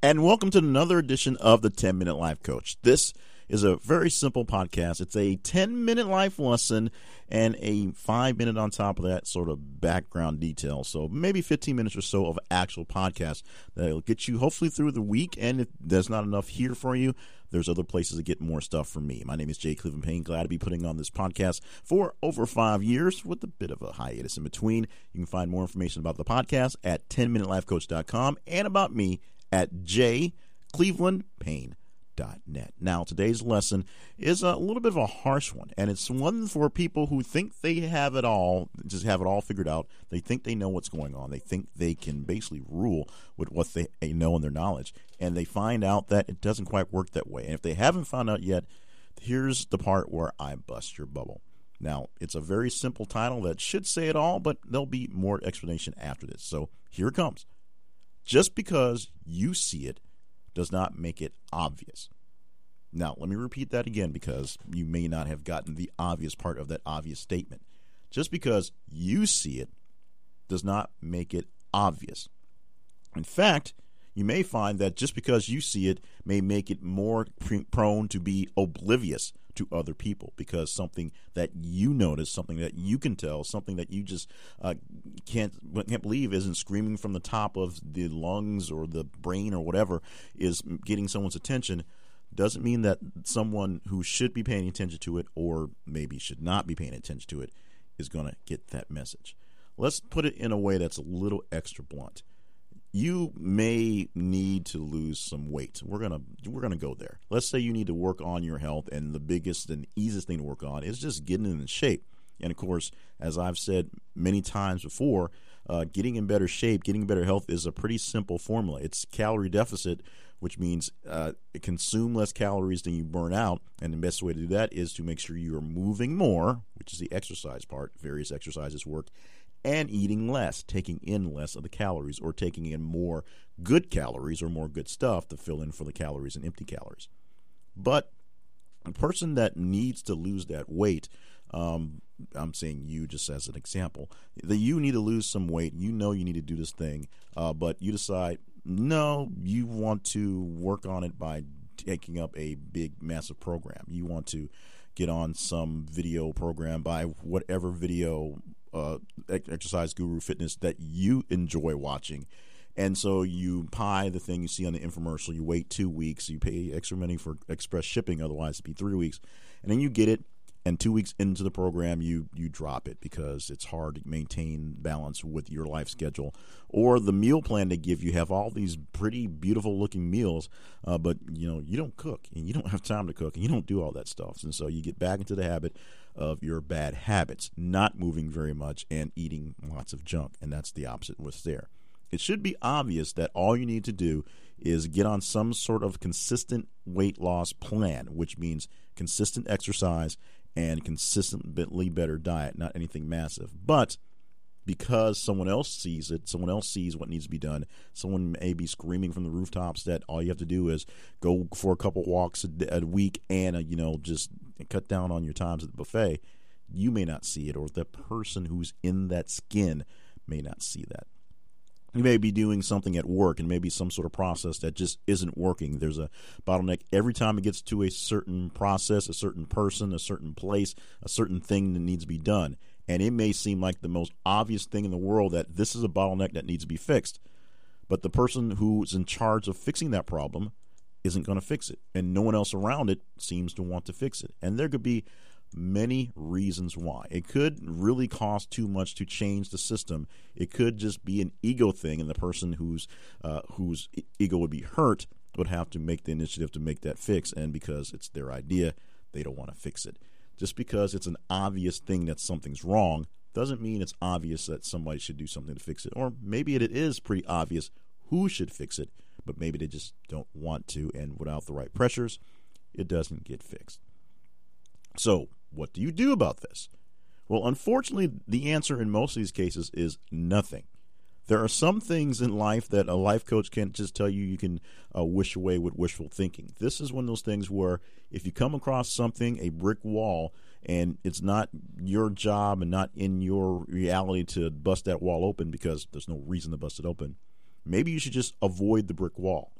and welcome to another edition of the 10 Minute Life Coach. This is a very simple podcast. It's a 10 minute life lesson and a five minute on top of that sort of background detail. So maybe 15 minutes or so of actual podcast that'll get you hopefully through the week. And if there's not enough here for you, there's other places to get more stuff from me. My name is Jay Cleveland Payne. Glad to be putting on this podcast for over five years with a bit of a hiatus in between. You can find more information about the podcast at 10minutelifecoach.com and about me at jclevelandpayne.com net. Now, today's lesson is a little bit of a harsh one, and it's one for people who think they have it all, just have it all figured out. They think they know what's going on. They think they can basically rule with what they know and their knowledge, and they find out that it doesn't quite work that way. And if they haven't found out yet, here's the part where I bust your bubble. Now, it's a very simple title that should say it all, but there'll be more explanation after this. So here it comes. Just because you see it does not make it obvious. Now, let me repeat that again because you may not have gotten the obvious part of that obvious statement. Just because you see it does not make it obvious. In fact, you may find that just because you see it may make it more prone to be oblivious to other people because something that you notice, something that you can tell, something that you just uh, can't can't believe isn't screaming from the top of the lungs or the brain or whatever is getting someone's attention doesn't mean that someone who should be paying attention to it or maybe should not be paying attention to it is going to get that message. Let's put it in a way that's a little extra blunt you may need to lose some weight. We're gonna we're gonna go there. Let's say you need to work on your health, and the biggest and easiest thing to work on is just getting in shape. And of course, as I've said many times before, uh, getting in better shape, getting better health is a pretty simple formula. It's calorie deficit, which means uh, consume less calories than you burn out. And the best way to do that is to make sure you are moving more, which is the exercise part. Various exercises work, and eating less, taking in less of the calories, or taking in more good calories or more good stuff to fill in for the calories and empty calories. But a person that needs to lose that weight, um, I'm saying you just as an example, that you need to lose some weight, you know you need to do this thing, uh, but you decide, no, you want to work on it by taking up a big, massive program. You want to get on some video program by whatever video uh, exercise guru fitness that you enjoy watching. And so you buy the thing you see on the infomercial, you wait two weeks, you pay extra money for express shipping, otherwise it'd be three weeks, and then you get it, and two weeks into the program you you drop it because it's hard to maintain balance with your life schedule or the meal plan they give you. Have all these pretty beautiful looking meals uh, but you know you don't cook and you don't have time to cook and you don't do all that stuff. And so you get back into the habit of your bad habits not moving very much and eating lots of junk. And that's the opposite what's there it should be obvious that all you need to do is get on some sort of consistent weight loss plan, which means consistent exercise and consistently better diet, not anything massive. But because someone else sees it, someone else sees what needs to be done, someone may be screaming from the rooftops that all you have to do is go for a couple walks a, a week and, uh, you know, just cut down on your times at the buffet. You may not see it, or the person who's in that skin may not see that you may be doing something at work and maybe some sort of process that just isn't working. There's a bottleneck every time it gets to a certain process, a certain person, a certain place, a certain thing that needs to be done. And it may seem like the most obvious thing in the world that this is a bottleneck that needs to be fixed. But the person who's in charge of fixing that problem isn't going to fix it. And no one else around it seems to want to fix it. And there could be many reasons why. It could really cost too much to change the system. It could just be an ego thing, and the person whose uh, whose ego would be hurt would have to make the initiative to make that fix. And because it's their idea, they don't want to fix it. Just because it's an obvious thing that something's wrong doesn't mean it's obvious that somebody should do something to fix it. Or maybe it is pretty obvious who should fix it, but maybe they just don't want to, and without the right pressures, it doesn't get fixed. So, what do you do about this? Well, unfortunately, the answer in most of these cases is nothing. There are some things in life that a life coach can't just tell you you can uh, wish away with wishful thinking. This is one of those things where if you come across something, a brick wall, and it's not your job and not in your reality to bust that wall open because there's no reason to bust it open, maybe you should just avoid the brick wall.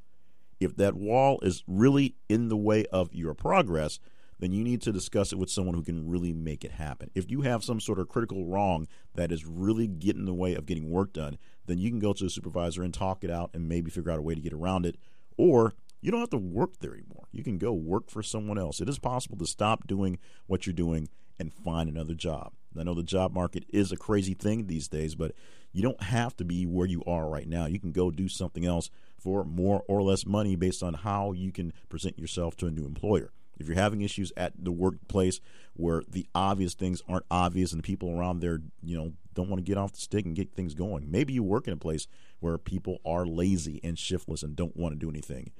If that wall is really in the way of your progress, then you need to discuss it with someone who can really make it happen. If you have some sort of critical wrong that is really getting in the way of getting work done, then you can go to a supervisor and talk it out and maybe figure out a way to get around it. Or you don't have to work there anymore. You can go work for someone else. It is possible to stop doing what you're doing and find another job. I know the job market is a crazy thing these days, but you don't have to be where you are right now. You can go do something else for more or less money based on how you can present yourself to a new employer. If you're having issues at the workplace where the obvious things aren't obvious and the people around there, you know, don't want to get off the stick and get things going. Maybe you work in a place where people are lazy and shiftless and don't want to do anything.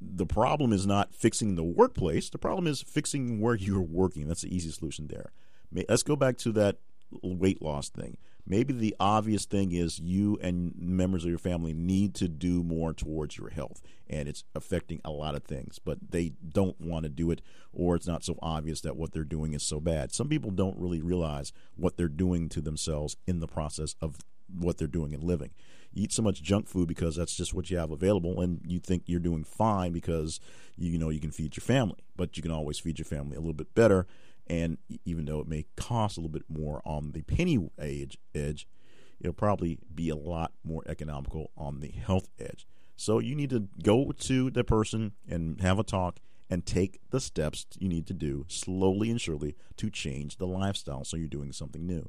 The problem is not fixing the workplace. The problem is fixing where you're working. That's the easy solution there. Let's go back to that weight loss thing. Maybe the obvious thing is you and members of your family need to do more towards your health, and it's affecting a lot of things, but they don't want to do it, or it's not so obvious that what they're doing is so bad. Some people don't really realize what they're doing to themselves in the process of what they're doing and living. Eat so much junk food because that's just what you have available, and you think you're doing fine because you know you can feed your family, but you can always feed your family a little bit better and even though it may cost a little bit more on the penny edge, edge it'll probably be a lot more economical on the health edge. So you need to go to the person and have a talk and take the steps you need to do slowly and surely to change the lifestyle so you're doing something new.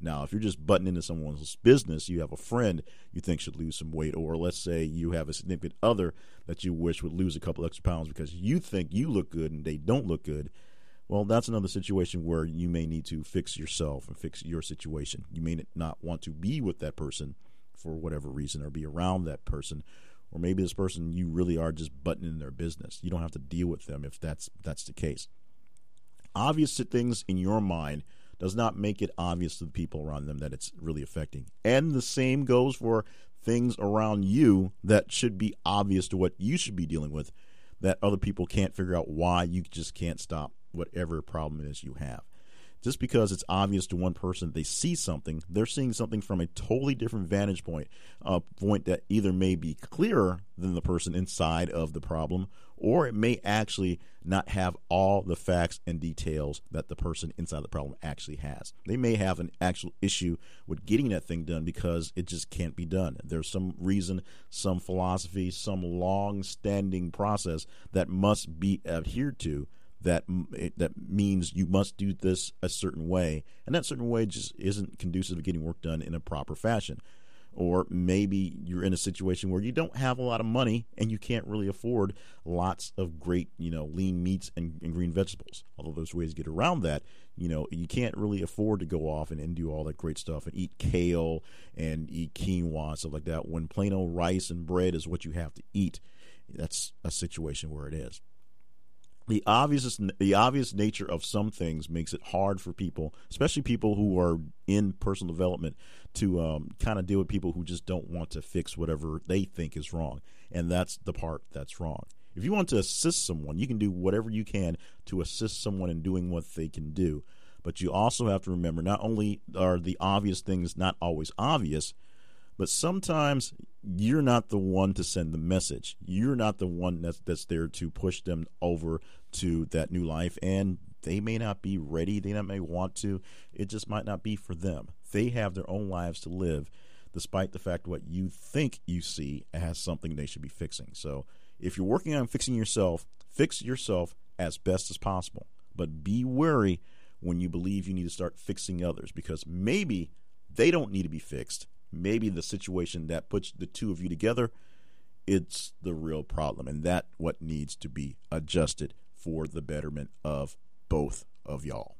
Now, if you're just butting into someone's business, you have a friend you think should lose some weight, or let's say you have a significant other that you wish would lose a couple extra pounds because you think you look good and they don't look good, well, that's another situation where you may need to fix yourself and fix your situation. You may not want to be with that person for whatever reason or be around that person. Or maybe this person you really are just butting in their business. You don't have to deal with them if that's that's the case. Obvious to things in your mind does not make it obvious to the people around them that it's really affecting. And the same goes for things around you that should be obvious to what you should be dealing with that other people can't figure out why you just can't stop whatever problem it is you have. Just because it's obvious to one person they see something, they're seeing something from a totally different vantage point, a point that either may be clearer than the person inside of the problem, or it may actually not have all the facts and details that the person inside the problem actually has. They may have an actual issue with getting that thing done because it just can't be done. There's some reason, some philosophy, some long standing process that must be adhered to that that means you must do this a certain way, and that certain way just isn't conducive to getting work done in a proper fashion. Or maybe you're in a situation where you don't have a lot of money and you can't really afford lots of great, you know, lean meats and, and green vegetables. Although there's ways to get around that, you know, you can't really afford to go off and, and do all that great stuff and eat kale and eat quinoa and stuff like that when plain old rice and bread is what you have to eat. That's a situation where it is the obvious the obvious nature of some things makes it hard for people, especially people who are in personal development, to um, kind of deal with people who just don't want to fix whatever they think is wrong, and that's the part that's wrong. If you want to assist someone, you can do whatever you can to assist someone in doing what they can do, but you also have to remember not only are the obvious things not always obvious, but sometimes you're not the one to send the message. You're not the one that's, that's there to push them over to that new life. And they may not be ready. They not may want to. It just might not be for them. They have their own lives to live, despite the fact what you think you see as something they should be fixing. So if you're working on fixing yourself, fix yourself as best as possible. But be wary when you believe you need to start fixing others because maybe they don't need to be fixed maybe the situation that puts the two of you together it's the real problem. And that what needs to be adjusted for the betterment of both of y'all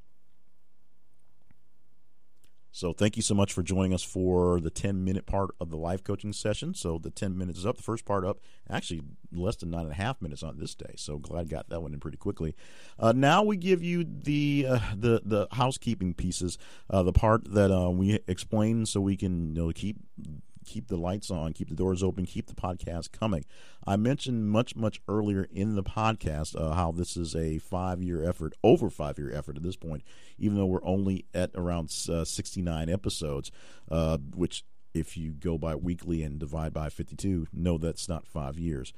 so thank you so much for joining us for the 10 minute part of the life coaching session. So the 10 minutes is up. The first part up, actually less than nine and a half minutes on this day. So glad I got that one in pretty quickly. Uh, now we give you the uh, the the housekeeping pieces, uh, the part that uh, we explain so we can you know keep keep the lights on, keep the doors open, keep the podcast coming. I mentioned much, much earlier in the podcast uh, how this is a five year effort, over five year effort at this point, even though we're only at around uh, 69 episodes, uh, which if you go by weekly and divide by 52, no, that's not five years.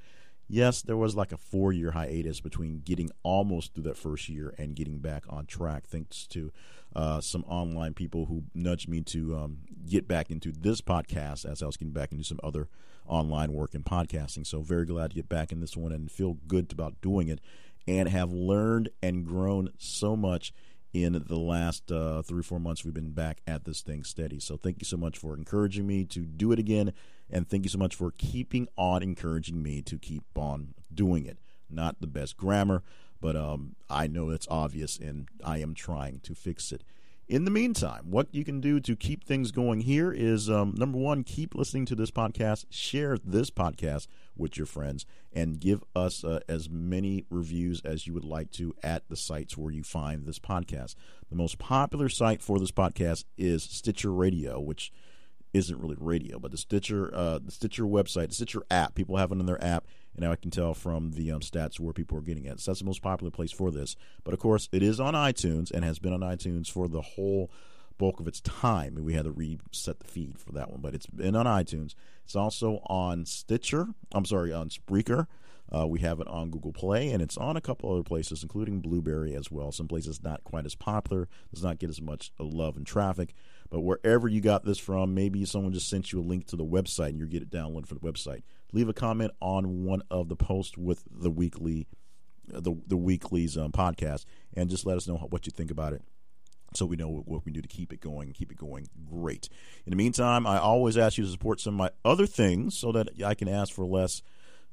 Yes, there was like a four year hiatus between getting almost through that first year and getting back on track, thanks to uh, some online people who nudged me to um, get back into this podcast as I was getting back into some other online work and podcasting. So, very glad to get back in this one and feel good about doing it and have learned and grown so much in the last uh, three four months we've been back at this thing steady. So thank you so much for encouraging me to do it again, and thank you so much for keeping on encouraging me to keep on doing it. Not the best grammar, but um, I know it's obvious, and I am trying to fix it. In the meantime, what you can do to keep things going here is um, number one, keep listening to this podcast, share this podcast with your friends, and give us uh, as many reviews as you would like to at the sites where you find this podcast. The most popular site for this podcast is Stitcher Radio, which isn't really radio, but the Stitcher, uh, the Stitcher website, the Stitcher app. People have it in their app, and now I can tell from the um, stats where people are getting it. So that's the most popular place for this. But of course, it is on iTunes and has been on iTunes for the whole bulk of its time. We had to reset the feed for that one, but it's been on iTunes. It's also on Stitcher. I'm sorry, on Spreaker. Uh, we have it on Google Play, and it's on a couple other places, including Blubrry as well. Some places not quite as popular, does not get as much love and traffic. But wherever you got this from, maybe someone just sent you a link to the website and you get it downloaded from the website. Leave a comment on one of the posts with the weekly, the the weekly's um, podcast, and just let us know what you think about it so we know what we do to keep it going, keep it going great. In the meantime, I always ask you to support some of my other things so that I can ask for less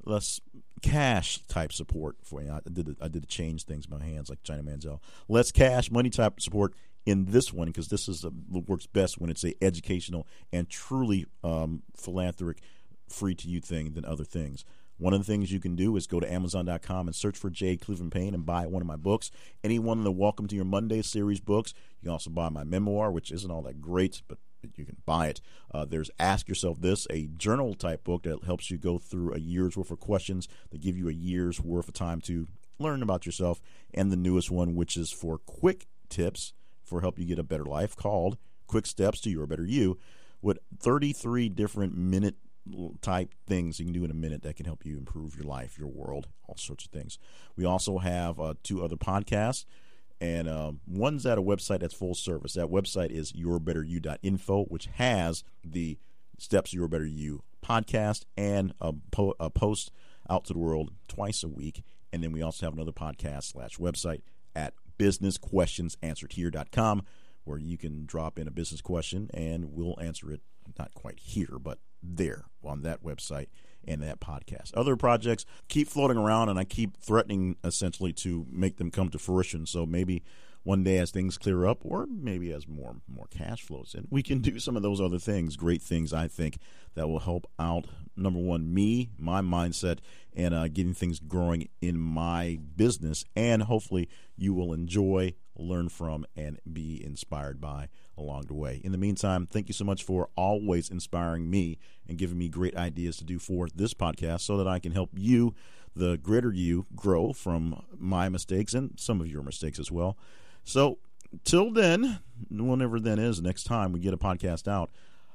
less cash type support for you. I did I did the change things in my hands like Johnny Manziel. Less cash, money type support in this one because this is a, works best when it's a educational and truly um, philanthropic, free to you thing than other things. One of the things you can do is go to Amazon.com and search for J. Cleveland Payne and buy one of my books. Any one of the Welcome to Your Monday series books. You can also buy my memoir, which isn't all that great, but you can buy it. Uh, there's Ask Yourself This, a journal type book that helps you go through a year's worth of questions that give you a year's worth of time to learn about yourself. And the newest one, which is for quick tips for help you get a better life, called Quick Steps to Your Better You, with 33 different minute type things you can do in a minute that can help you improve your life, your world, all sorts of things. We also have uh, two other podcasts, and uh, one's at a website that's full service. That website is yourbetteryou.info, which has the Steps Your Better You podcast and a, po- a post out to the world twice a week. And then we also have another podcast slash website at businessquestionsansweredhere.com where you can drop in a business question and we'll answer it not quite here, but there on that website and that podcast. Other projects keep floating around, and I keep threatening essentially to make them come to fruition. So maybe one day as things clear up, or maybe as more more cash flows in, we can do some of those other things. Great things, I think, that will help out. Number one, me, my mindset, and uh, getting things growing in my business, and hopefully you will enjoy, learn from, and be inspired by along the way. In the meantime, thank you so much for always inspiring me and giving me great ideas to do for this podcast so that I can help you, the greater you, grow from my mistakes and some of your mistakes as well. So, till then, whenever then is, next time we get a podcast out,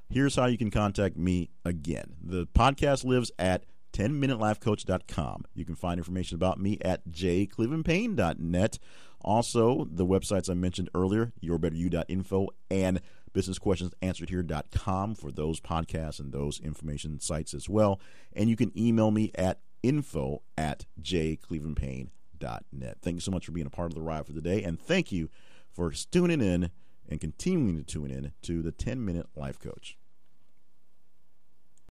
here's how you can contact me again. The podcast lives at 10minutelifecoach.com. You can find information about me at jclevelandpayne.net. Also, the websites I mentioned earlier, yourbetteryou.info and businessquestionsansweredhere.com for those podcasts and those information sites as well. And you can email me at info at jclevelandpayne.net. Thank you so much for being a part of the ride for today, and thank you for tuning in and continuing to tune in to the 10 Minute Life Coach.